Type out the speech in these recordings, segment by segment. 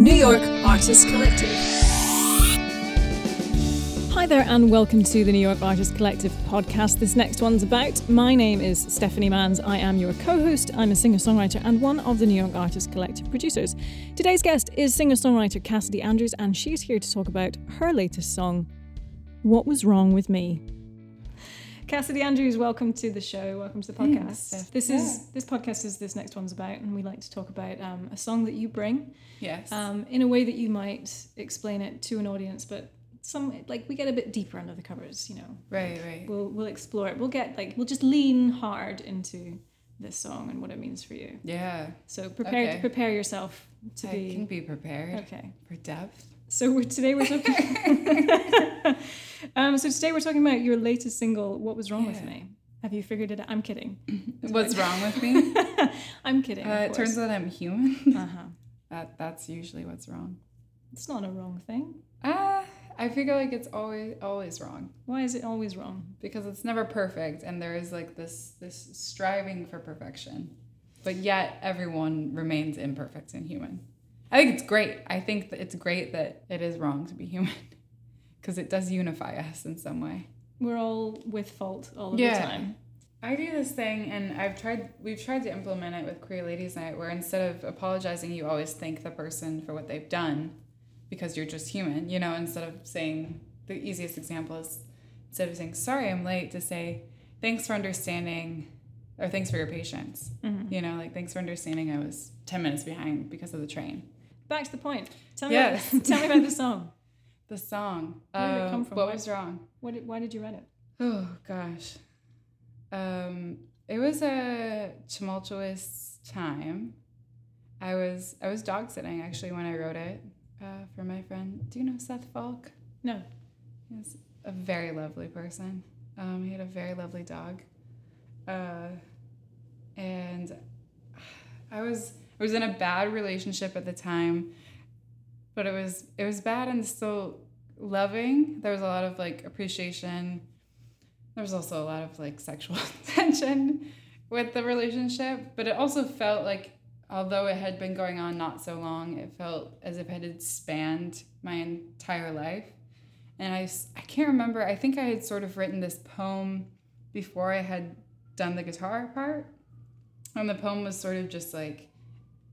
New York Artists Collective. Hi there, and welcome to the New York Artists Collective podcast. This next one's about. My name is Stephanie Manns. I am your co host. I'm a singer songwriter and one of the New York Artists Collective producers. Today's guest is singer songwriter Cassidy Andrews, and she's here to talk about her latest song, What Was Wrong with Me. Cassidy Andrews, welcome to the show. Welcome to the podcast. Thanks, this yeah. is this podcast is this next one's about, and we like to talk about um, a song that you bring Yes. um, in a way that you might explain it to an audience, but some like we get a bit deeper under the covers. You know, right, right. we'll we'll explore it. We'll get like we'll just lean hard into this song and what it means for you. yeah. So prepare Okay. prepare yourself to I be can be prepared okay. for depth. So we're today we're talking. um, so today we're talking about your latest single. What was wrong with me? Have you figured it out? I'm kidding. What's wrong with me? I'm kidding. Uh, it turns out I'm human. Uh huh. that that's usually what's wrong. It's not a wrong thing. Ah, I feel like it's always always wrong Why is it always wrong? because it's never perfect, and there is like this this striving for perfection, but yet everyone remains imperfect and human. I think it's great. I think that it's great that it is wrong to be human because it does unify us in some way. We're all with fault all Yeah. the time. I do this thing, and I've tried. We've tried to implement it with Queer Ladies Night, where instead of apologizing, you always thank the person for what they've done, because you're just human. You know, instead of saying the easiest example is instead of saying sorry I'm late, to say thanks for understanding, or thanks for your patience. Mhm. You know, like thanks for understanding I was ten minutes behind because of the train. Back to the point. Tell me, Yes. about, tell me about the song. The song. Where did it uh, come from? What Why- was wrong? What did, why did you write it? Oh gosh. Um it was a tumultuous time. I was I was dog sitting actually when I wrote it uh, for my friend. Do you know Seth Falk? No. He's a very lovely person. Um, he had a very lovely dog. Uh, and I was I was in a bad relationship at the time, but it was it was bad and still loving. There was a lot of like appreciation. There was also a lot of like sexual tension with the relationship, but it also felt like although it had been going on not so long, it felt as if it had spanned my entire life. And I, I can't remember, I think I had sort of written this poem before I had done the guitar part. And the poem was sort of just like,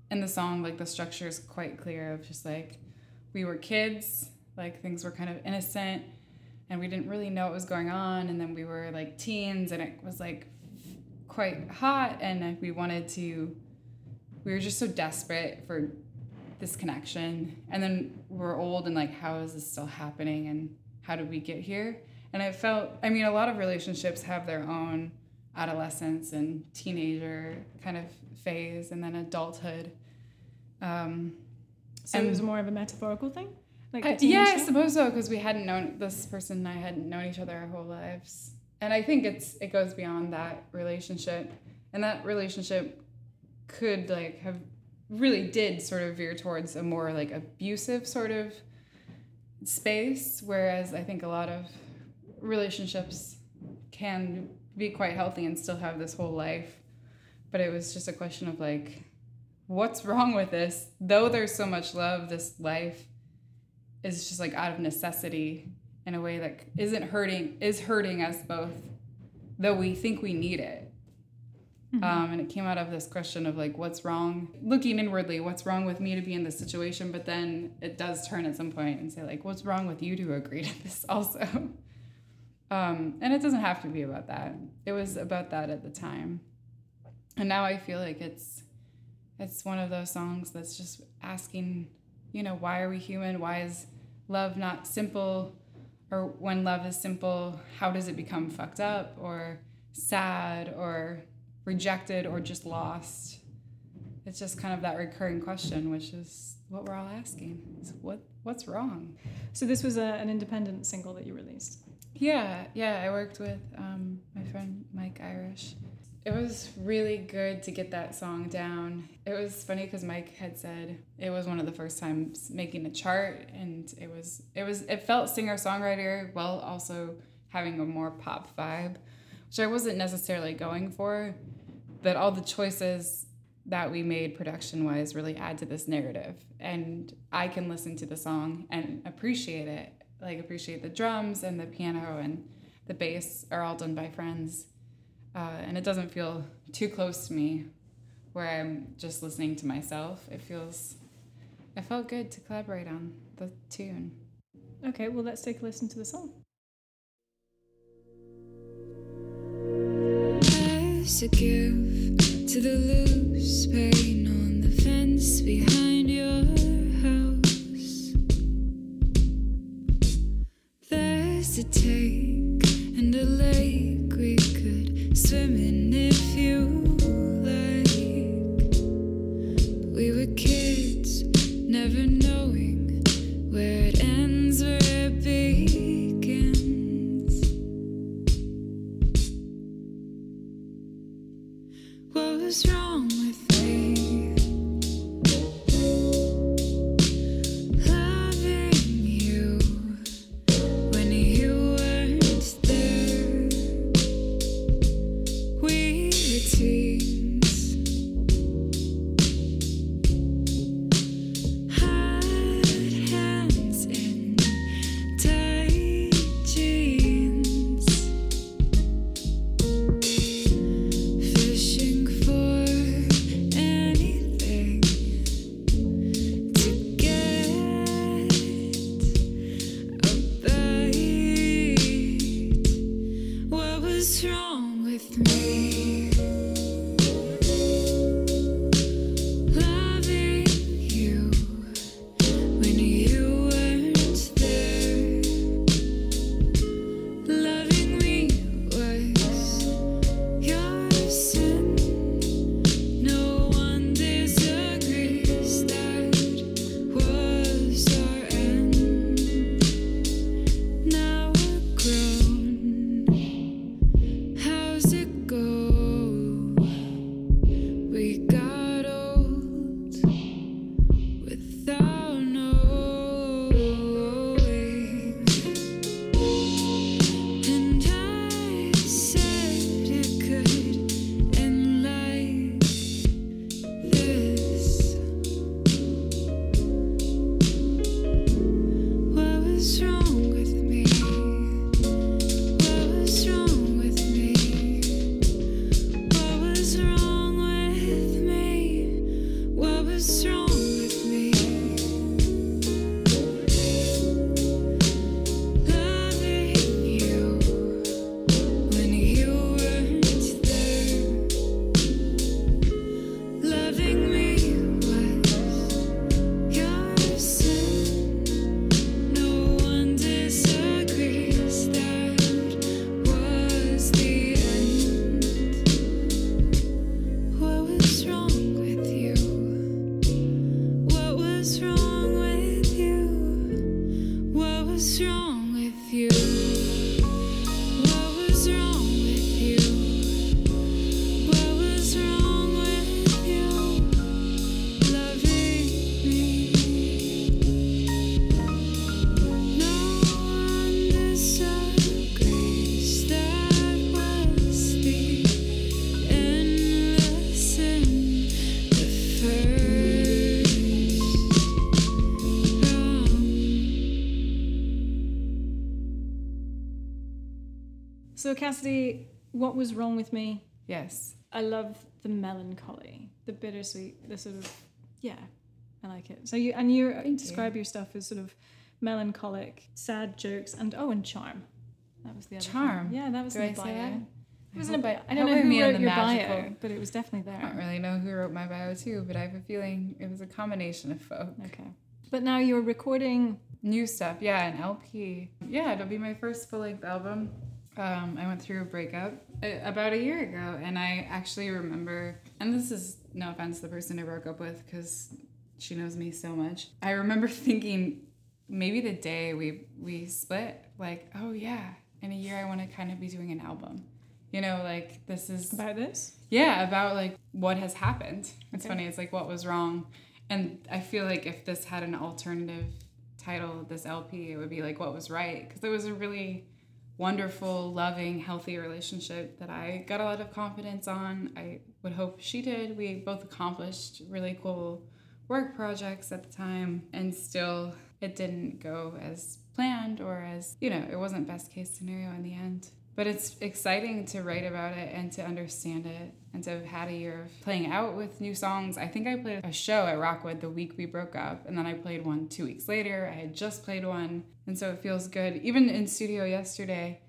in the song, like the structure is quite clear of just like, we were kids, like things were kind of innocent and we didn't really know what was going on. And then we were like teens and it was like quite hot and we wanted to, we were just so desperate for this connection and then we're old and like how is this still happening and how did we get here and i felt i mean a lot of relationships have their own adolescence and teenager kind of phase and then adulthood um, So it was more of a metaphorical thing? Like I- yeah, I suppose so because we hadn't known this person and I hadn't known each other our whole lives, and I think it's it goes beyond that relationship, and that relationship could like have really did sort of veer towards a more like abusive sort of space, whereas I think a lot of relationships can be quite healthy and still have this whole life, but it was just a question of like. What's wrong with this? Though there's so much love, this life is just like out of necessity in a way that isn't hurting is hurting us both though we think we need it. Um, and it came out of this question of like what's wrong looking inwardly what's wrong with me to be in this situation? But then it does turn at some point and say like what's wrong with you to agree to this also? Um, and it doesn't have to be about that. It was about that at the time. And now i feel like it's it's one of those songs that's just asking you know, why are we human? Why is love not simple? Or when love is simple, how does it become fucked up or sad or rejected or just lost? It's just kind of that recurring question, which is what we're all asking. Is what what's wrong? So this was a, an independent single that you released. Yeah, yeah. I worked with um, my friend Mike Irish. It was really good to get that song down. It was funny because Mike had said it was one of the first times making a chart, and it was it was it felt singer songwriter while also having a more pop vibe, which I wasn't necessarily going for. But all the choices that we made production wise really add to this narrative. And I can listen to the song and appreciate it, like appreciate the drums and the piano and the bass are all done by friends. Uh, and it doesn't feel too close to me where I'm just listening to myself. It feels, it felt good to collaborate on the tune. Okay, well, let's take a listen to the song. As a gift to the loose paint on the fence behind your house. There's a take could swim in if you like. We were kids, never knowing where it ends, where it begins. What was wrong So, Cassidy, what was wrong with me? Yes. I love the melancholy, the bittersweet, the sort of yeah, I like it. So you and you Thank describe your stuff as sort of melancholic, sad jokes, and oh, and charm. That was the other thing. Charm? Yeah, that was Do in the bio. It was in a bio. I don't know who wrote the your bio, but it was definitely there. I don't really know who wrote my bio too, but I have a feeling it was a combination of folk. Okay, but now you're recording. New stuff, yeah, an LP. Yeah, it'll be my first full length album. Um, I went through a breakup uh, about a year ago, and I actually remember, and this is no offense to the person I broke up with because she knows me so much. I remember thinking maybe the day we we split, like, oh yeah, in a year I want to kind of be doing an album. You know, like this is About this? yeah, about like what has happened. It's Okay. funny, it's like what was wrong. And I feel like if this had an alternative title, this LP, it would be like what was right. Because it was a really wonderful, loving, healthy relationship that I got a lot of confidence on. I would hope she did. We both accomplished really cool work projects at the time, and still it didn't go as planned or as, you know, it wasn't best case scenario in the end. But it's exciting to write about it and to understand it and to have had a year of playing out with new songs. I think I played a show at Rockwood the week we broke up, and then I played one two weeks later. I had just played one, and so it feels good. Even in studio yesterday,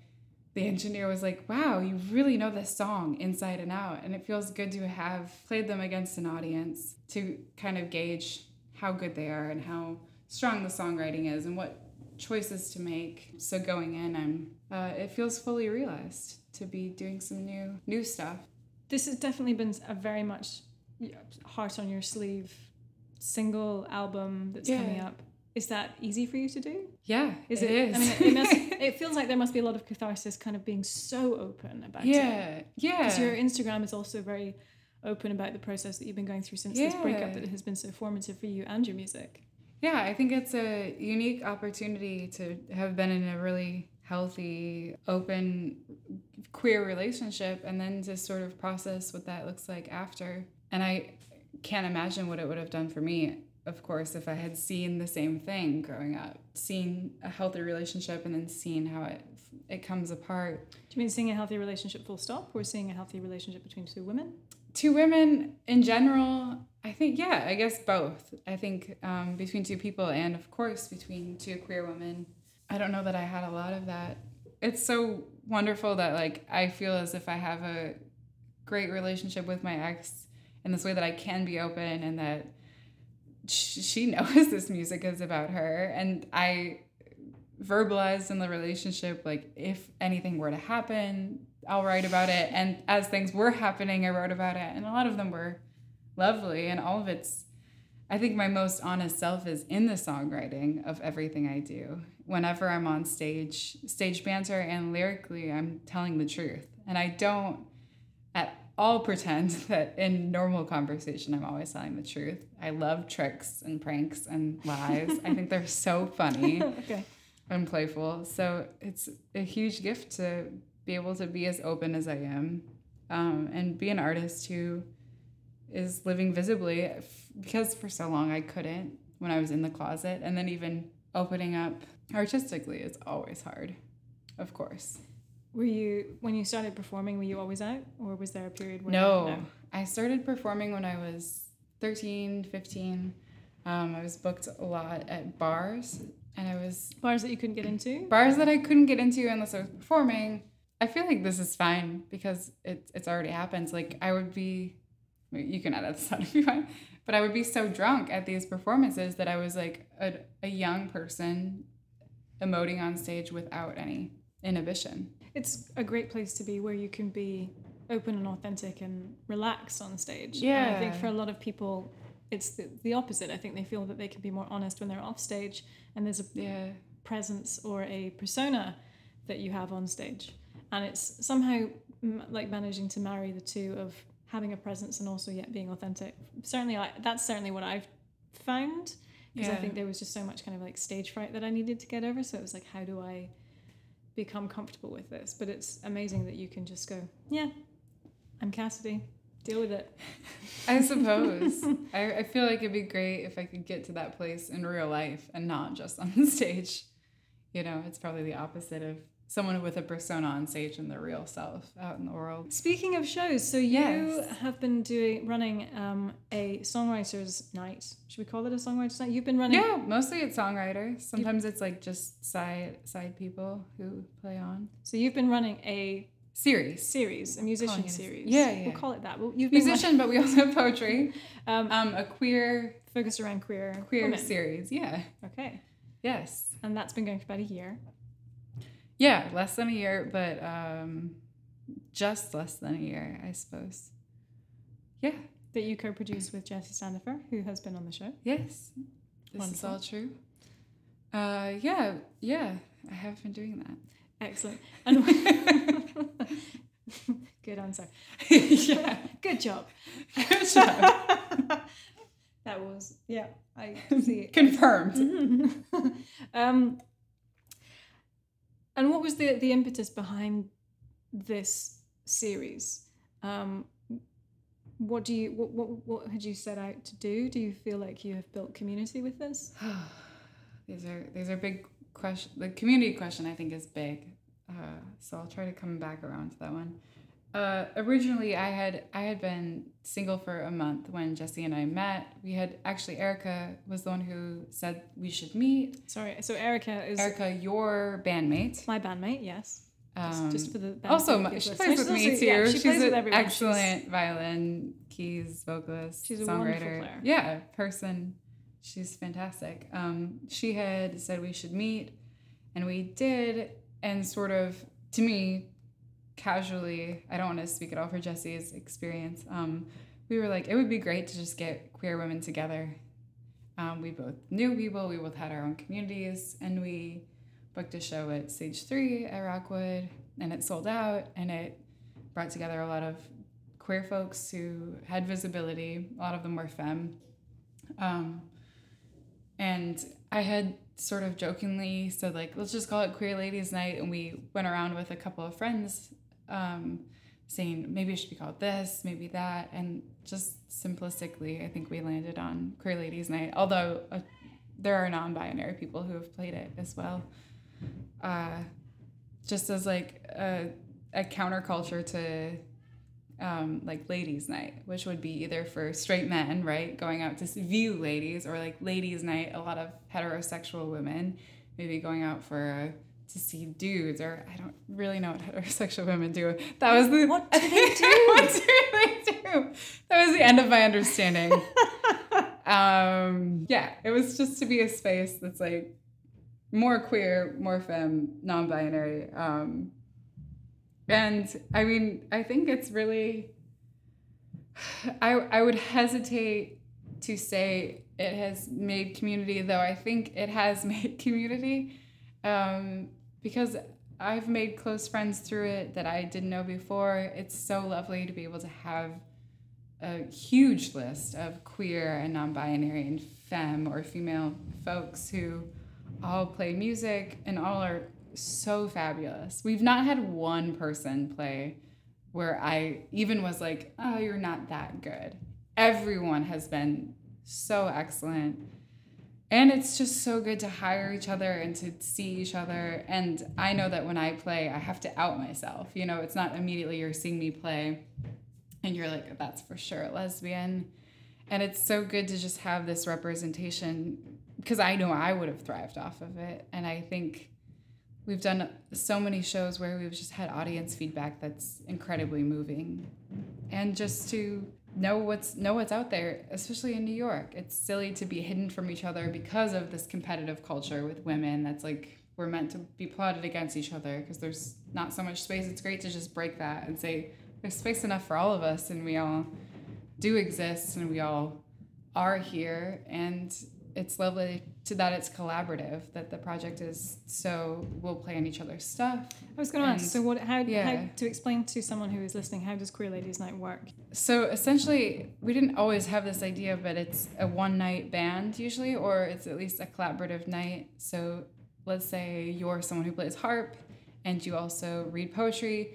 the engineer was like, Wow, you really know this song inside and out. And it feels good to have played them against an audience to kind of gauge how good they are and how strong the songwriting is and what choices to make. So going in, I'm uh, it feels fully realized to be doing some new new stuff. This has definitely been a very much heart on your sleeve single album that's coming up. Is that easy for you to do? Yeah, Is it it? is. I mean, it, must, it feels like there must be a lot of catharsis, kind of being so open about it. yeah, yeah. Because your Instagram is also very open about the process that you've been going through since this breakup that has been so formative for you and your music. Yeah, I think it's a unique opportunity to have been in a really healthy, open, queer relationship and then to sort of process what that looks like after. And I can't imagine what it would have done for me, of course, if I had seen the same thing growing up, seeing a healthy relationship and then seeing how it it comes apart. Do you mean seeing a healthy relationship full stop or seeing a healthy relationship between two women? Two women in general i think yeah i guess both. I think um, between two people and of course between two queer women. I don't know that i had a lot of that. It's so wonderful that like i feel as if i have a great relationship with my ex in this way that i can be open and that she knows this music is about her. And i verbalized in the relationship like if anything were to happen i'll write about it. And as things were happening i wrote about it. And a lot of them were lovely. And all of it's i think my most honest self is in the songwriting of everything i do. Whenever i'm on stage stage banter and lyrically i'm telling the truth. And i don't at all pretend that in normal conversation i'm always telling the truth. I love tricks and pranks and lies. I think they're so funny okay. and playful. So it's a huge gift to be able to be as open as I am um, and be an artist who is living visibly f- because for so long I couldn't when I was in the closet. And then even opening up artistically is always hard, of course. Were you, when you started performing, were you always out or was there a period where No, I started performing when I was 13, 15. Um, I was booked a lot at bars and I was Bars that you couldn't get into? bars that I couldn't get into unless I was performing. I feel like this is fine because it, it's already happened. Like I would be, you can edit this out if you want, but I would be so drunk at these performances that I was like a, a young person emoting on stage without any inhibition. It's a great place to be where you can be open and authentic and relaxed on stage. And I think for a lot of people, it's the, the opposite. I think they feel that they can be more honest when they're off stage and there's a Yeah. presence or a persona that you have on stage. And it's somehow m- like managing to marry the two of having a presence and also yet being authentic. Certainly, I, that's certainly what I've found because I think there was just so much kind of like stage fright that I needed to get over. So it was like, how do I become comfortable with this? But it's amazing that you can just go, yeah, I'm Cassidy. Deal with it. I suppose. I, I feel like it'd be great if I could get to that place in real life and not just on the stage. You know, it's probably the opposite of someone with a persona on stage and their real self out in the world. Speaking of shows, so you Yes. have been doing running um, a songwriters night. Should we call it a songwriters night? You've been running. Yeah, mostly it's songwriters. Sometimes it's like just side side people who play on So you've been running a series. series, a musician a- series. yeah, yeah. We'll call it that. Well, you've been Musician, but we also have poetry. um, Um, a queer focused around queer queer women. series. Yeah. Okay, Yes. and that's been going for about a year. Yeah, less than a year, but um, just less than a year, I suppose. Yeah. That you co-produced with Jesse Sandifer, who has been on the show. Yes. This is all true. Uh, yeah, yeah, I have been doing that. Excellent. And good answer. yeah, Good job. good job. That was yeah. I see it. Confirmed. um, And what was the the impetus behind this series? Um, what do you what, what what had you set out to do? Do you feel like you have built community with this? these are these are big question. The community question I think is big, uh, so I'll try to come back around to that one. Uh, originally, I had I had been single for a month when Jesse and I met. We had actually Erica was the one who said we should meet. Sorry, so Erica is Erica, your bandmate. my bandmate. Yes, Um, just for the also, my, she plays with me too. yeah, she she's plays with everyone. She's- excellent violin, keys, vocalist, She's a wonderful songwriter. player. Yeah, person. She's fantastic. Um, she had said we should meet, and we did. And sort of, to me, casually, I don't want to speak at all for Jesse's experience. Um, we were like, it would be great to just get queer women together. Um, we both knew people, we both had our own communities, and we booked a show at Stage 3 at Rockwood, and it sold out, and it brought together a lot of queer folks who had visibility. A lot of them were femme. Um, and I had sort of jokingly said, like, let's just call it Queer Ladies Night. And we went around with a couple of friends um, saying, maybe it should be called this, maybe that. And just simplistically, I think we landed on Queer Ladies Night, although uh, there are non binary people who have played it as well. Uh, just as like a, a counterculture to um, like ladies' night, which would be either for straight men, right, going out to view ladies, or like ladies' night, a lot of heterosexual women maybe going out for a, to see dudes, or I don't really know what heterosexual women do. That was the What do they do? what do they do? That was the end of my understanding. um, yeah, it was just to be a space that's like more queer, more femme, non-binary. Um, and I mean, I think it's really. I I would hesitate to say it has made community, though I think it has made community, um, because I've made close friends through it that I didn't know before. It's so lovely to be able to have a huge list of queer and non-binary and femme or female folks who all play music and all are so fabulous. We've not had one person play where I even was like, oh, you're not that good. Everyone has been so excellent. And it's just so good to hire each other and to see each other. And I know that when I play, I have to out myself. You know, it's not immediately you're seeing me play and you're like, that's for sure a lesbian. And it's so good to just have this representation because I know I would have thrived off of it. And I think we've done so many shows where we've just had audience feedback that's incredibly moving. And just to know what's know what's out there, especially in New York. It's silly to be hidden from each other because of this competitive culture with women that's like we're meant to be plotted against each other because there's not so much space. It's great to just break that and say there's space enough for all of us and we all do exist and we all are here and it's lovely to that it's collaborative that the project is so we'll play on each other's stuff I was going to ask. So, what? How, yeah. how to explain to someone who is listening? How does Queer Ladies Night work? so essentially we didn't always have this idea but it's a one night band usually or it's at least a collaborative night so let's say you're someone who plays harp and you also read poetry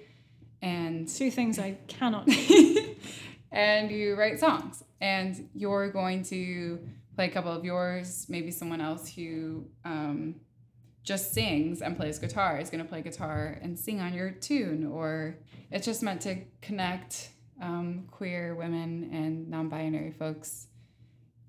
and Two things I cannot. and you write songs and you're going to play a couple of yours maybe someone else who um, just sings and plays guitar is going to play guitar and sing on your tune or it's just meant to connect um, queer women and non-binary folks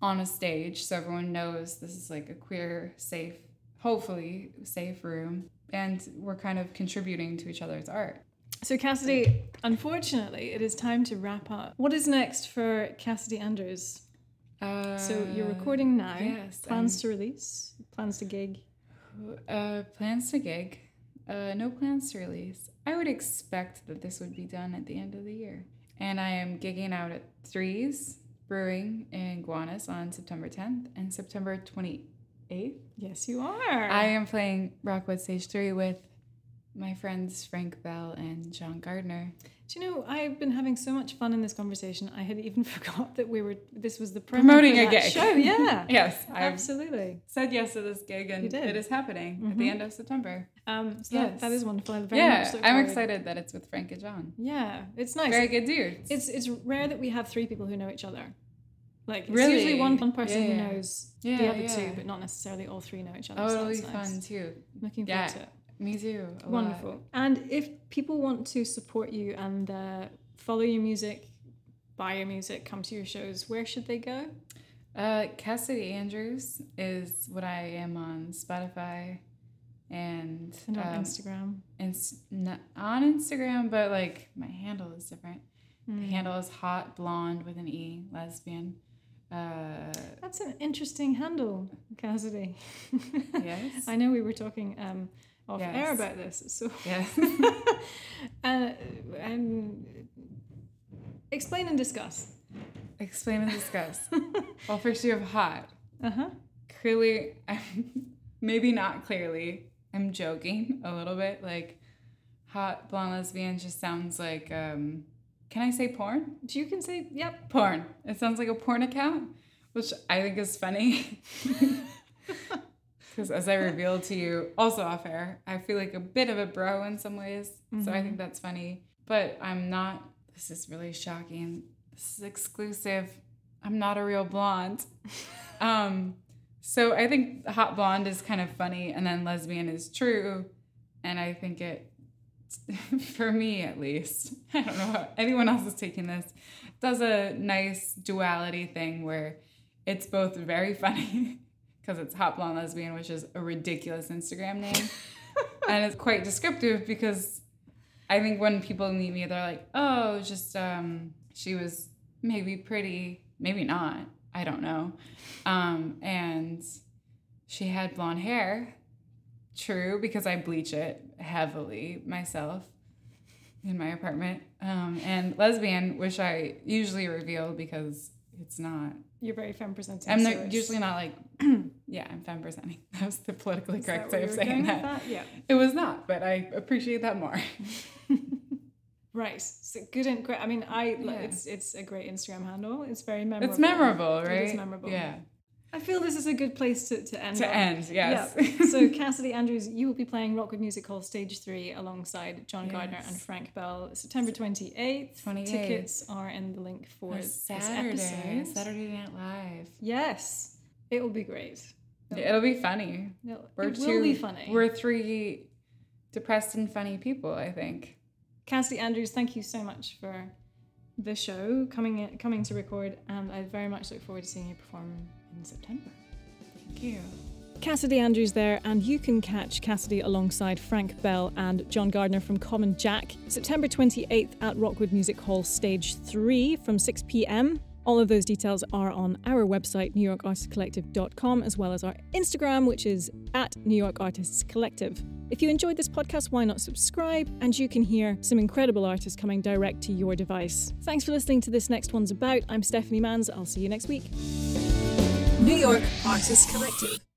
on a stage so everyone knows this is like a queer safe hopefully safe room and we're kind of contributing to each other's art So, Cassidy, unfortunately, it is time to wrap up. What is next for Cassidy Andrews? Uh, So, you're recording now. yes, Plans to release? Plans to gig? Uh, plans to gig. Uh, no plans to release. I would expect that this would be done at the end of the year. And I am gigging out at Threes Brewing in Gowanus on September 10th and September 28th. Yes, you are. I am playing Rockwood Stage 3 with my friends Frank Bell and John Gardner. Do you know I've been having so much fun in this conversation. I had even forgot that we were. This was the Promoting a gig. show. Yeah, Yes, I've absolutely. said yes to this gig and it is happening at Mhm. the end of September. Um, so that, that is wonderful. I very yeah, I'm excited that it's with Frank and John. Yeah, it's nice. Very good dudes. It's it's rare that we have three people who know each other. Like it's Really? usually one, one person Yeah, who yeah. knows the Yeah, other two, but not necessarily all three know each other. oh, so it'll be that's nice. fun too. Looking forward to it. Me too. a lot. Wonderful. And if people want to support you and uh, follow your music, buy your music, come to your shows, where should they go? Uh, Cassidy Andrews is what I am on Spotify and, And on um, Instagram. Inst- on Instagram, but like my handle is different. Hmm. The handle is hot blonde with an e lesbian. Uh, That's an interesting handle, Cassidy. Yes. I know we were talking um, off air about this. So, yes. and um, explain and discuss. Explain and discuss. well, first you have hot. Uh huh. Clearly, I'm, maybe not clearly. I'm joking a little bit. Like, hot blonde lesbian just sounds like. Um, can I say porn? You can say, yep. Porn. It sounds like a porn account, which I think is funny. Because as I revealed to you, also off air, I feel like a bit of a bro in some ways. So I think that's funny. But I'm not, this is really shocking. This is exclusive. I'm not a real blonde. um, so I think hot blonde is kind of funny, and then lesbian is true. And I think it, for me at least, I don't know how anyone else is taking this, does a nice duality thing where it's both very funny because it's hot blonde lesbian, which is a ridiculous Instagram name, and it's quite descriptive because I think when people meet me, they're like, "Oh, just um, she was maybe pretty, maybe not. I don't know." Um, and she had blonde hair. True, because I bleach it heavily myself in my apartment. Um, and lesbian, which I usually reveal because it's not. You're very femme presenting. I'm so usually not like, yeah, I'm femme presenting. That was the politically is correct way of saying with that. Yeah. It was not, but I appreciate that more. Right. So good and great. I mean, I Yeah. it's it's a great Instagram handle. It's very memorable. It's memorable, right? is memorable. Yeah. I feel this is a good place to, to end. To on. end, yes. So Cassidy Andrews, you will be playing Rockwood Music Hall Stage Three alongside John Gardner and Frank Bell, September twenty eighth. 28th. Tickets are in the link for this Saturday, episode. Saturday Night Live. Yes, it will be great. It'll be funny. It'll- We're it will two, be funny. We're three depressed and funny people, I think. Cassidy Andrews, thank you so much for the show coming in, coming to record, and I very much look forward to seeing you perform in September. Thank you. Cassidy Andrews there, and you can catch Cassidy alongside Frank Bell and John Gardner from Common Jack September 28th at Rockwood Music Hall Stage 3 from 6 pm. All of those details are on our website, newyorkartistcollective.com, as well as our Instagram, which is at New York Artists Collective. If you enjoyed this podcast, why not subscribe? And you can hear some incredible artists coming direct to your device. Thanks for listening to this next one's about. I'm Stephanie Manns. I'll see you next week. New York Artists Collective.